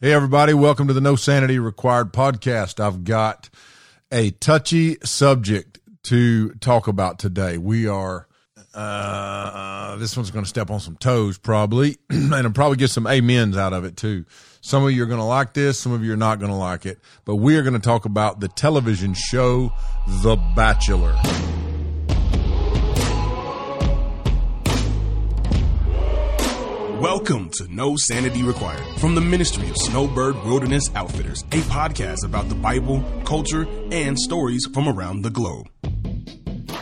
Hey, everybody, welcome to the No Sanity Required podcast. I've got a touchy subject to talk about today. We are, uh, this one's going to step on some toes probably, and I'll probably get some amens out of it too. Some of you are going to like this, some of you are not going to like it, but we are going to talk about the television show The Bachelor. Welcome to No Sanity Required from the Ministry of Snowbird Wilderness Outfitters, a podcast about the Bible, culture, and stories from around the globe.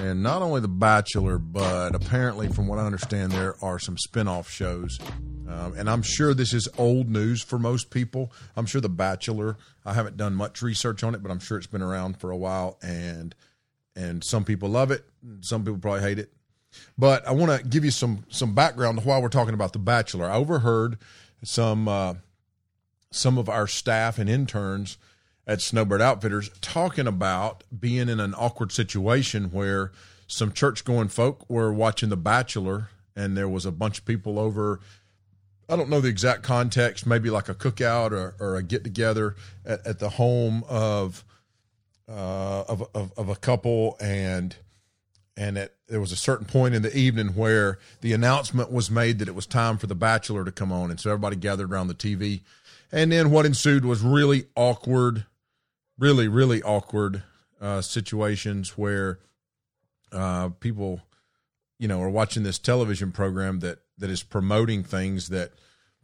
And not only The Bachelor, but apparently, from what I understand, there are some spin off shows. Um, and I'm sure this is old news for most people. I'm sure The Bachelor, I haven't done much research on it, but I'm sure it's been around for a while. And and some people love it, some people probably hate it. But I want to give you some some background while we're talking about The Bachelor. I overheard some uh, some of our staff and interns at Snowbird Outfitters talking about being in an awkward situation where some church going folk were watching The Bachelor and there was a bunch of people over. I don't know the exact context, maybe like a cookout or, or a get together at, at, the home of, uh, of, of, of a couple and and it, there was a certain point in the evening where the announcement was made that it was time for the bachelor to come on and so everybody gathered around the tv and then what ensued was really awkward really really awkward uh, situations where uh, people you know are watching this television program that that is promoting things that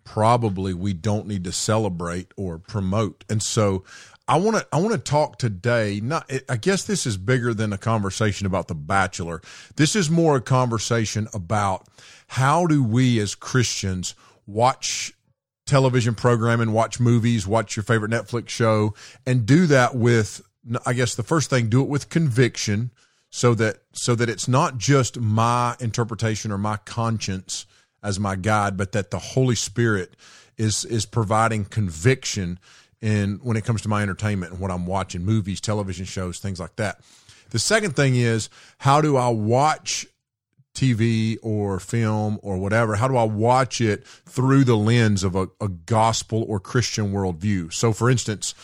probably we don't need to celebrate or promote and so I want to I want to talk today. Not I guess this is bigger than a conversation about the Bachelor. This is more a conversation about how do we as Christians watch television programming, watch movies, watch your favorite Netflix show, and do that with I guess the first thing do it with conviction, so that so that it's not just my interpretation or my conscience as my guide, but that the Holy Spirit is is providing conviction in when it comes to my entertainment and what I'm watching, movies, television shows, things like that. The second thing is how do I watch TV or film or whatever? How do I watch it through the lens of a, a gospel or Christian worldview? So, for instance,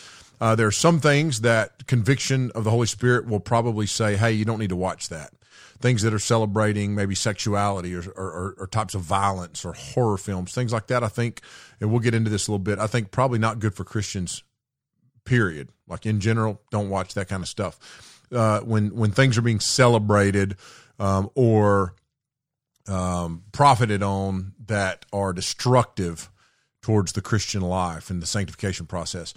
uh, there are some things that conviction of the Holy Spirit will probably say, hey, you don't need to watch that things that are celebrating maybe sexuality or, or, or, types of violence or horror films, things like that. I think, and we'll get into this a little bit. I think probably not good for Christians. Period. Like in general, don't watch that kind of stuff. Uh, when when things are being celebrated um, or um, profited on that are destructive towards the Christian life and the sanctification process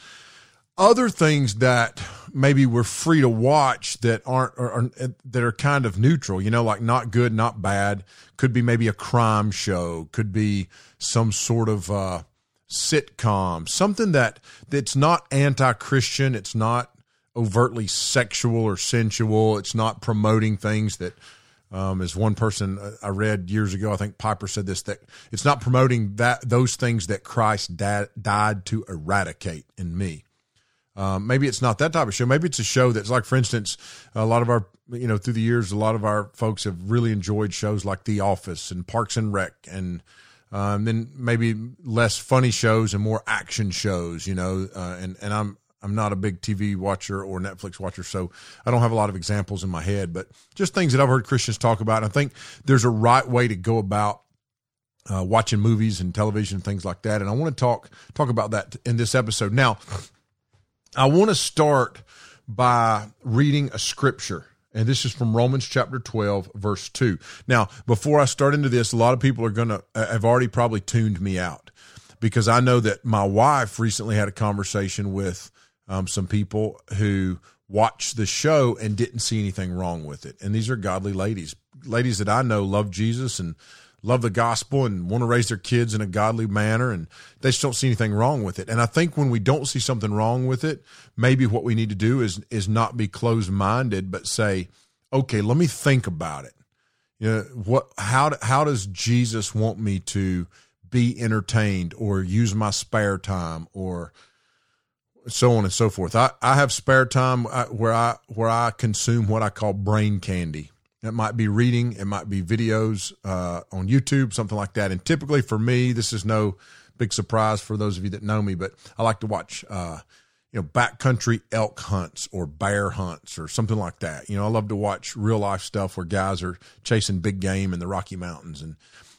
other things that maybe we're free to watch that aren't or, or, that are kind of neutral you know like not good not bad could be maybe a crime show could be some sort of uh, sitcom something that that's not anti-christian it's not overtly sexual or sensual it's not promoting things that um, as one person uh, I read years ago, I think Piper said this that it's not promoting that those things that Christ da- died to eradicate in me. Um, maybe it's not that type of show. Maybe it's a show that's like, for instance, a lot of our, you know, through the years, a lot of our folks have really enjoyed shows like The Office and Parks and Rec, and um, then maybe less funny shows and more action shows. You know, uh, and and I'm I'm not a big TV watcher or Netflix watcher, so I don't have a lot of examples in my head, but just things that I've heard Christians talk about. I think there's a right way to go about uh, watching movies and television and things like that, and I want to talk talk about that in this episode. Now, I want to start by reading a scripture. And this is from Romans chapter 12, verse 2. Now, before I start into this, a lot of people are going to uh, have already probably tuned me out because I know that my wife recently had a conversation with um, some people who watched the show and didn't see anything wrong with it. And these are godly ladies, ladies that I know love Jesus and love the gospel and want to raise their kids in a godly manner and they just don't see anything wrong with it. And I think when we don't see something wrong with it, maybe what we need to do is is not be closed minded, but say, okay, let me think about it. You know, what how how does Jesus want me to be entertained or use my spare time or so on and so forth. I, I have spare time uh, where I where I consume what I call brain candy. It might be reading, it might be videos uh, on YouTube, something like that. And typically for me, this is no big surprise for those of you that know me, but I like to watch, uh, you know, backcountry elk hunts or bear hunts or something like that. You know, I love to watch real life stuff where guys are chasing big game in the Rocky Mountains and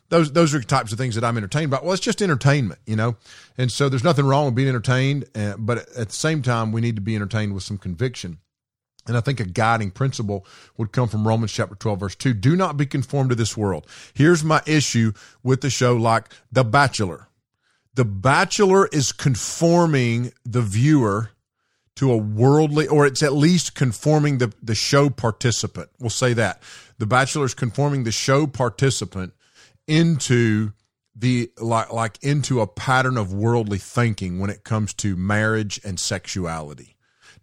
those those are types of things that I'm entertained by. Well, it's just entertainment, you know, and so there's nothing wrong with being entertained, uh, but at the same time, we need to be entertained with some conviction. And I think a guiding principle would come from Romans chapter 12, verse 2. Do not be conformed to this world. Here's my issue with the show like The Bachelor. The Bachelor is conforming the viewer to a worldly, or it's at least conforming the, the show participant. We'll say that. The Bachelor is conforming the show participant into the like like into a pattern of worldly thinking when it comes to marriage and sexuality.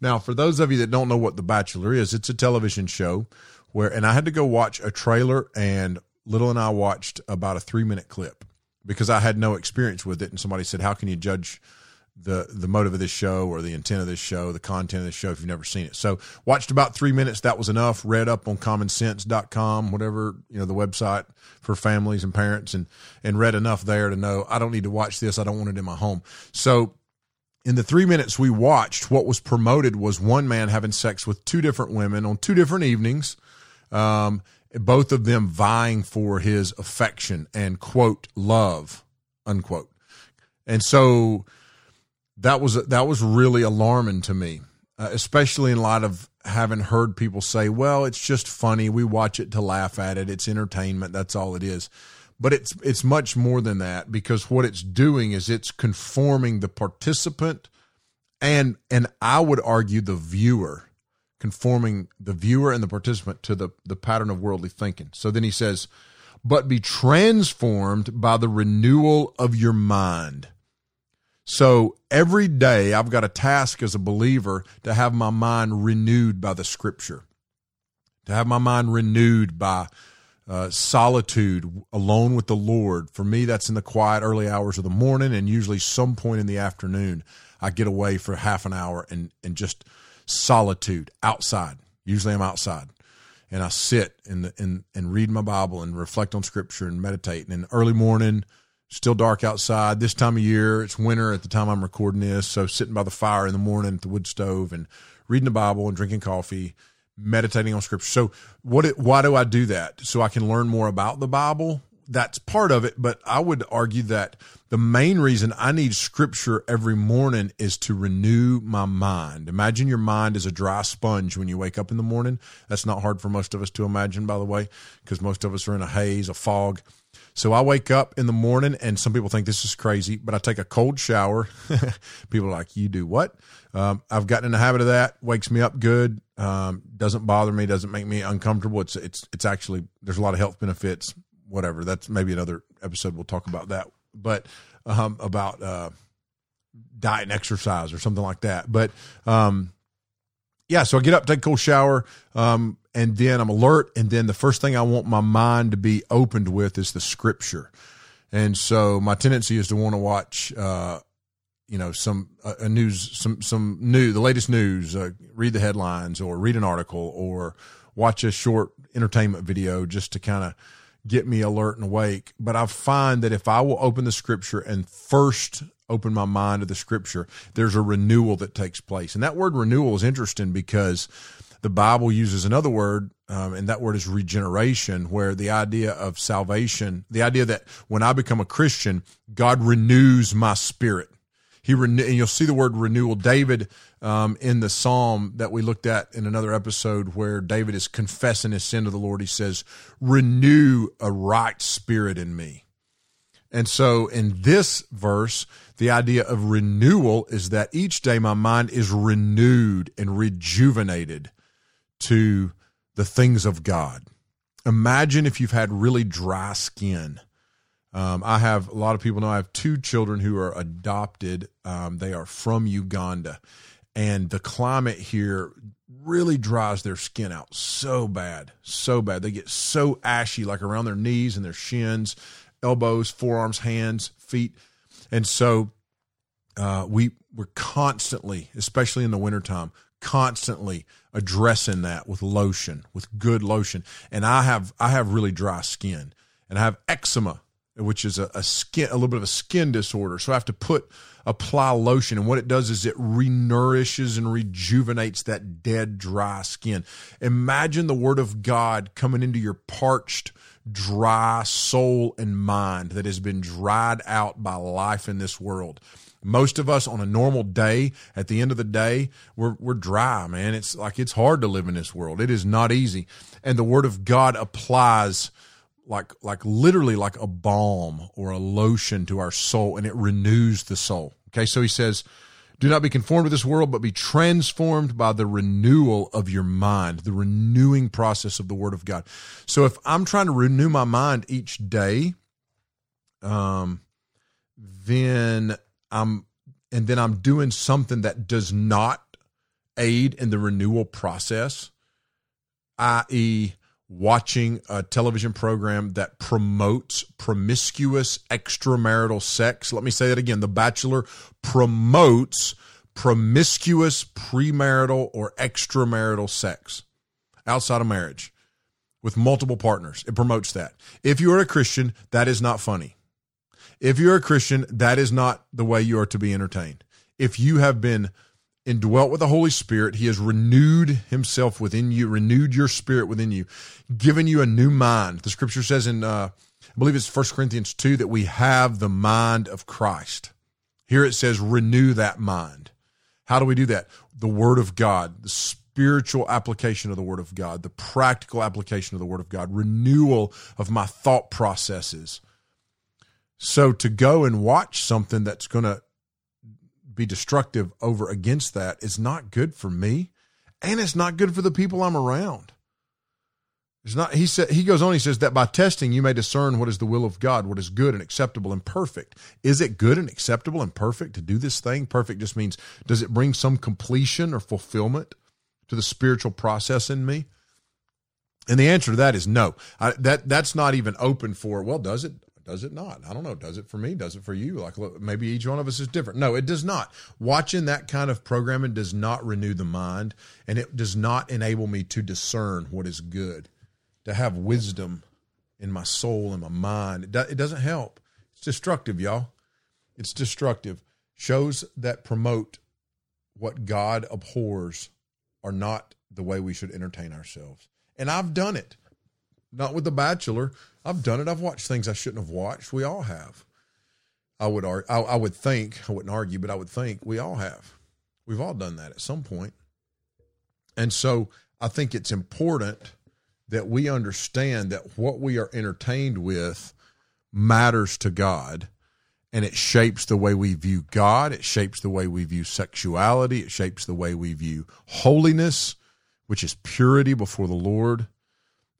Now, for those of you that don't know what The Bachelor is, it's a television show where and I had to go watch a trailer and Little and I watched about a 3-minute clip because I had no experience with it and somebody said, "How can you judge the the motive of this show or the intent of this show, the content of this show if you've never seen it. So watched about three minutes. That was enough. Read up on commonsense.com, whatever, you know, the website for families and parents and, and read enough there to know I don't need to watch this. I don't want it in my home. So in the three minutes we watched, what was promoted was one man having sex with two different women on two different evenings. Um, both of them vying for his affection and quote love unquote. And so that was that was really alarming to me, uh, especially in light of having heard people say, "Well, it's just funny. We watch it to laugh at it. It's entertainment. That's all it is." But it's it's much more than that because what it's doing is it's conforming the participant and and I would argue the viewer conforming the viewer and the participant to the the pattern of worldly thinking. So then he says, "But be transformed by the renewal of your mind." So every day I've got a task as a believer to have my mind renewed by the scripture, to have my mind renewed by uh, solitude alone with the Lord. For me, that's in the quiet early hours of the morning and usually some point in the afternoon. I get away for half an hour and, and just solitude outside. Usually I'm outside and I sit and, and, and read my Bible and reflect on scripture and meditate. And in early morning, still dark outside this time of year. It's winter at the time I'm recording this. So sitting by the fire in the morning at the wood stove and reading the Bible and drinking coffee, meditating on scripture. So what, it, why do I do that? So I can learn more about the Bible. That's part of it. But I would argue that the main reason I need scripture every morning is to renew my mind. Imagine your mind is a dry sponge when you wake up in the morning. That's not hard for most of us to imagine, by the way, because most of us are in a haze, a fog so I wake up in the morning, and some people think this is crazy, but I take a cold shower. people are like, "You do what?" Um, I've gotten in the habit of that. Wakes me up good. Um, doesn't bother me. Doesn't make me uncomfortable. It's it's it's actually there's a lot of health benefits. Whatever. That's maybe another episode. We'll talk about that. But um, about uh, diet and exercise or something like that. But um, yeah, so I get up, take a cold shower, um, and then I'm alert. And then the first thing I want my mind to be opened with is the scripture. And so my tendency is to want to watch, uh, you know, some uh, a news, some some new, the latest news, uh, read the headlines, or read an article, or watch a short entertainment video just to kind of get me alert and awake. But I find that if I will open the scripture and first open my mind to the scripture, there's a renewal that takes place. And that word renewal is interesting because the Bible uses another word, um, and that word is regeneration, where the idea of salvation, the idea that when I become a Christian, God renews my spirit. He renew, and you'll see the word renewal. David um, in the psalm that we looked at in another episode, where David is confessing his sin to the Lord, he says, "Renew a right spirit in me." And so in this verse, the idea of renewal is that each day my mind is renewed and rejuvenated to the things of God. Imagine if you've had really dry skin. Um, I have a lot of people know I have two children who are adopted. Um, they are from Uganda, and the climate here really dries their skin out so bad, so bad. They get so ashy, like around their knees and their shins elbows, forearms, hands, feet. And so uh, we we're constantly, especially in the wintertime, constantly addressing that with lotion, with good lotion. And I have I have really dry skin and I have eczema which is a, a skin, a little bit of a skin disorder. So I have to put apply lotion, and what it does is it renourishes and rejuvenates that dead, dry skin. Imagine the Word of God coming into your parched, dry soul and mind that has been dried out by life in this world. Most of us on a normal day, at the end of the day, we're, we're dry, man. It's like it's hard to live in this world. It is not easy. And the word of God applies like like literally like a balm or a lotion to our soul and it renews the soul. Okay, so he says, do not be conformed to this world, but be transformed by the renewal of your mind, the renewing process of the Word of God. So if I'm trying to renew my mind each day, um, then I'm and then I'm doing something that does not aid in the renewal process, i.e., watching a television program that promotes promiscuous extramarital sex. Let me say that again. The Bachelor promotes promiscuous premarital or extramarital sex outside of marriage with multiple partners. It promotes that. If you are a Christian, that is not funny. If you're a Christian, that is not the way you are to be entertained. If you have been indwelt with the Holy Spirit, He has renewed Himself within you, renewed your spirit within you, given you a new mind. The scripture says in, uh, I believe it's 1 Corinthians 2, that we have the mind of Christ. Here it says, renew that mind. How do we do that? The Word of God, the spiritual application of the Word of God, the practical application of the Word of God, renewal of my thought processes so to go and watch something that's going to be destructive over against that is not good for me and it's not good for the people I'm around. It's not he said he goes on he says that by testing you may discern what is the will of God, what is good and acceptable and perfect. Is it good and acceptable and perfect to do this thing? Perfect just means does it bring some completion or fulfillment to the spiritual process in me? And the answer to that is no. I, that that's not even open for well, does it? Does it not? I don't know. Does it for me? Does it for you? Like look, maybe each one of us is different. No, it does not. Watching that kind of programming does not renew the mind and it does not enable me to discern what is good, to have wisdom in my soul and my mind. It, do, it doesn't help. It's destructive, y'all. It's destructive. Shows that promote what God abhors are not the way we should entertain ourselves. And I've done it. Not with The Bachelor. I've done it. I've watched things I shouldn't have watched. We all have. I would I, I would think I wouldn't argue, but I would think we all have. We've all done that at some point. And so I think it's important that we understand that what we are entertained with matters to God and it shapes the way we view God. It shapes the way we view sexuality. It shapes the way we view holiness, which is purity before the Lord,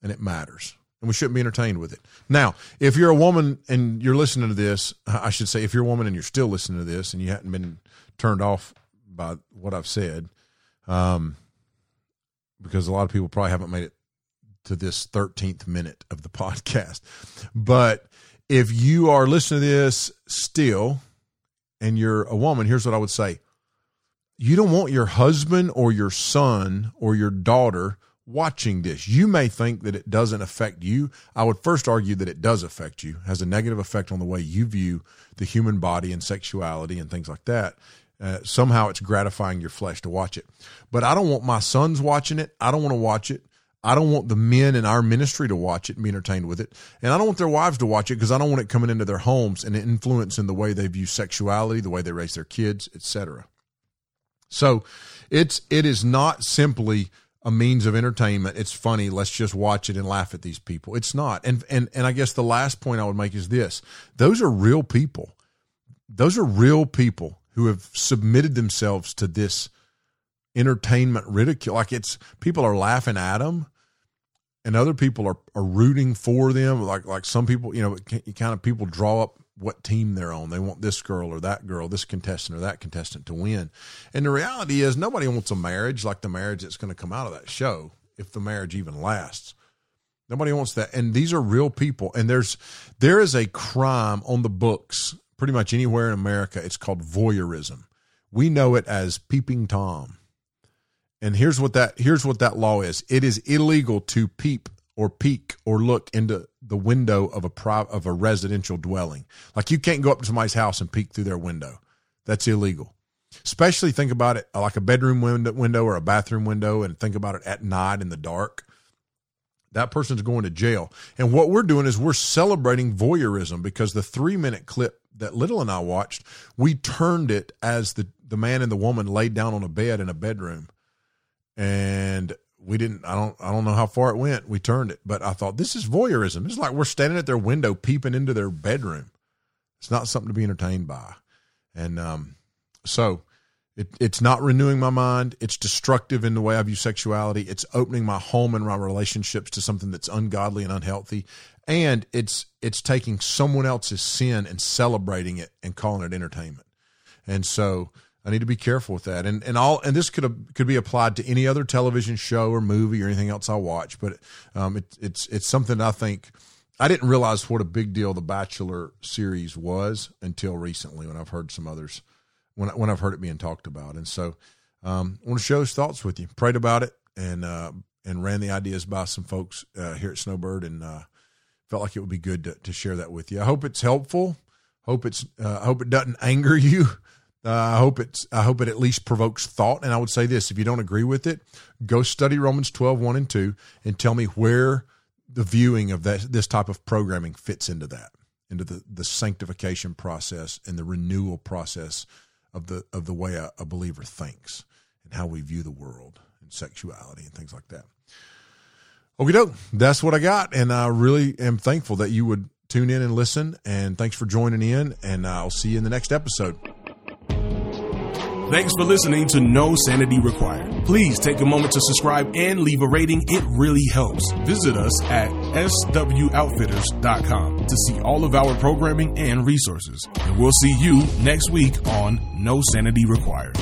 and it matters and we shouldn't be entertained with it. Now, if you're a woman and you're listening to this, I should say, if you're a woman and you're still listening to this and you hadn't been turned off by what I've said, um, because a lot of people probably haven't made it to this 13th minute of the podcast. But if you are listening to this still and you're a woman, here's what I would say you don't want your husband or your son or your daughter watching this. You may think that it doesn't affect you. I would first argue that it does affect you, has a negative effect on the way you view the human body and sexuality and things like that. Uh, somehow it's gratifying your flesh to watch it. But I don't want my sons watching it. I don't want to watch it. I don't want the men in our ministry to watch it and be entertained with it. And I don't want their wives to watch it because I don't want it coming into their homes and influencing the way they view sexuality, the way they raise their kids, etc. So it's it is not simply a means of entertainment. It's funny. Let's just watch it and laugh at these people. It's not. And and and I guess the last point I would make is this: those are real people. Those are real people who have submitted themselves to this entertainment ridicule. Like it's people are laughing at them, and other people are are rooting for them. Like like some people, you know, you kind of people draw up what team they're on. They want this girl or that girl, this contestant or that contestant to win. And the reality is, nobody wants a marriage like the marriage that's going to come out of that show, if the marriage even lasts. Nobody wants that. And these are real people. And there's there is a crime on the books pretty much anywhere in America. It's called voyeurism. We know it as peeping tom. And here's what that here's what that law is. It is illegal to peep or peek or look into the window of a of a residential dwelling. Like you can't go up to somebody's house and peek through their window. That's illegal. Especially think about it like a bedroom window, window or a bathroom window, and think about it at night in the dark. That person's going to jail. And what we're doing is we're celebrating voyeurism because the three minute clip that Little and I watched, we turned it as the the man and the woman laid down on a bed in a bedroom, and we didn't. I don't. I don't know how far it went. We turned it, but I thought this is voyeurism. It's like we're standing at their window peeping into their bedroom. It's not something to be entertained by, and um, so it, it's not renewing my mind. It's destructive in the way I view sexuality. It's opening my home and my relationships to something that's ungodly and unhealthy. And it's it's taking someone else's sin and celebrating it and calling it entertainment. And so I need to be careful with that. And and all and this could could be applied to any other television show or movie or anything else I watch. But um, it, it's it's something I think I didn't realize what a big deal the Bachelor series was until recently when I've heard some others when when I've heard it being talked about. And so um, I want to share those thoughts with you. Prayed about it and uh, and ran the ideas by some folks uh, here at Snowbird and uh, felt like it would be good to, to share that with you. I hope it's helpful. Hope it's uh, I hope it doesn't anger you. Uh, I hope it's I hope it at least provokes thought. And I would say this: if you don't agree with it, go study Romans 12, 1 and 2, and tell me where the viewing of that this type of programming fits into that, into the, the sanctification process and the renewal process of the of the way a, a believer thinks and how we view the world and sexuality and things like that. Okay, doke. That's what I got, and I really am thankful that you would tune in and listen. And thanks for joining in. And I'll see you in the next episode. Thanks for listening to No Sanity Required. Please take a moment to subscribe and leave a rating. It really helps. Visit us at swoutfitters.com to see all of our programming and resources. And we'll see you next week on No Sanity Required.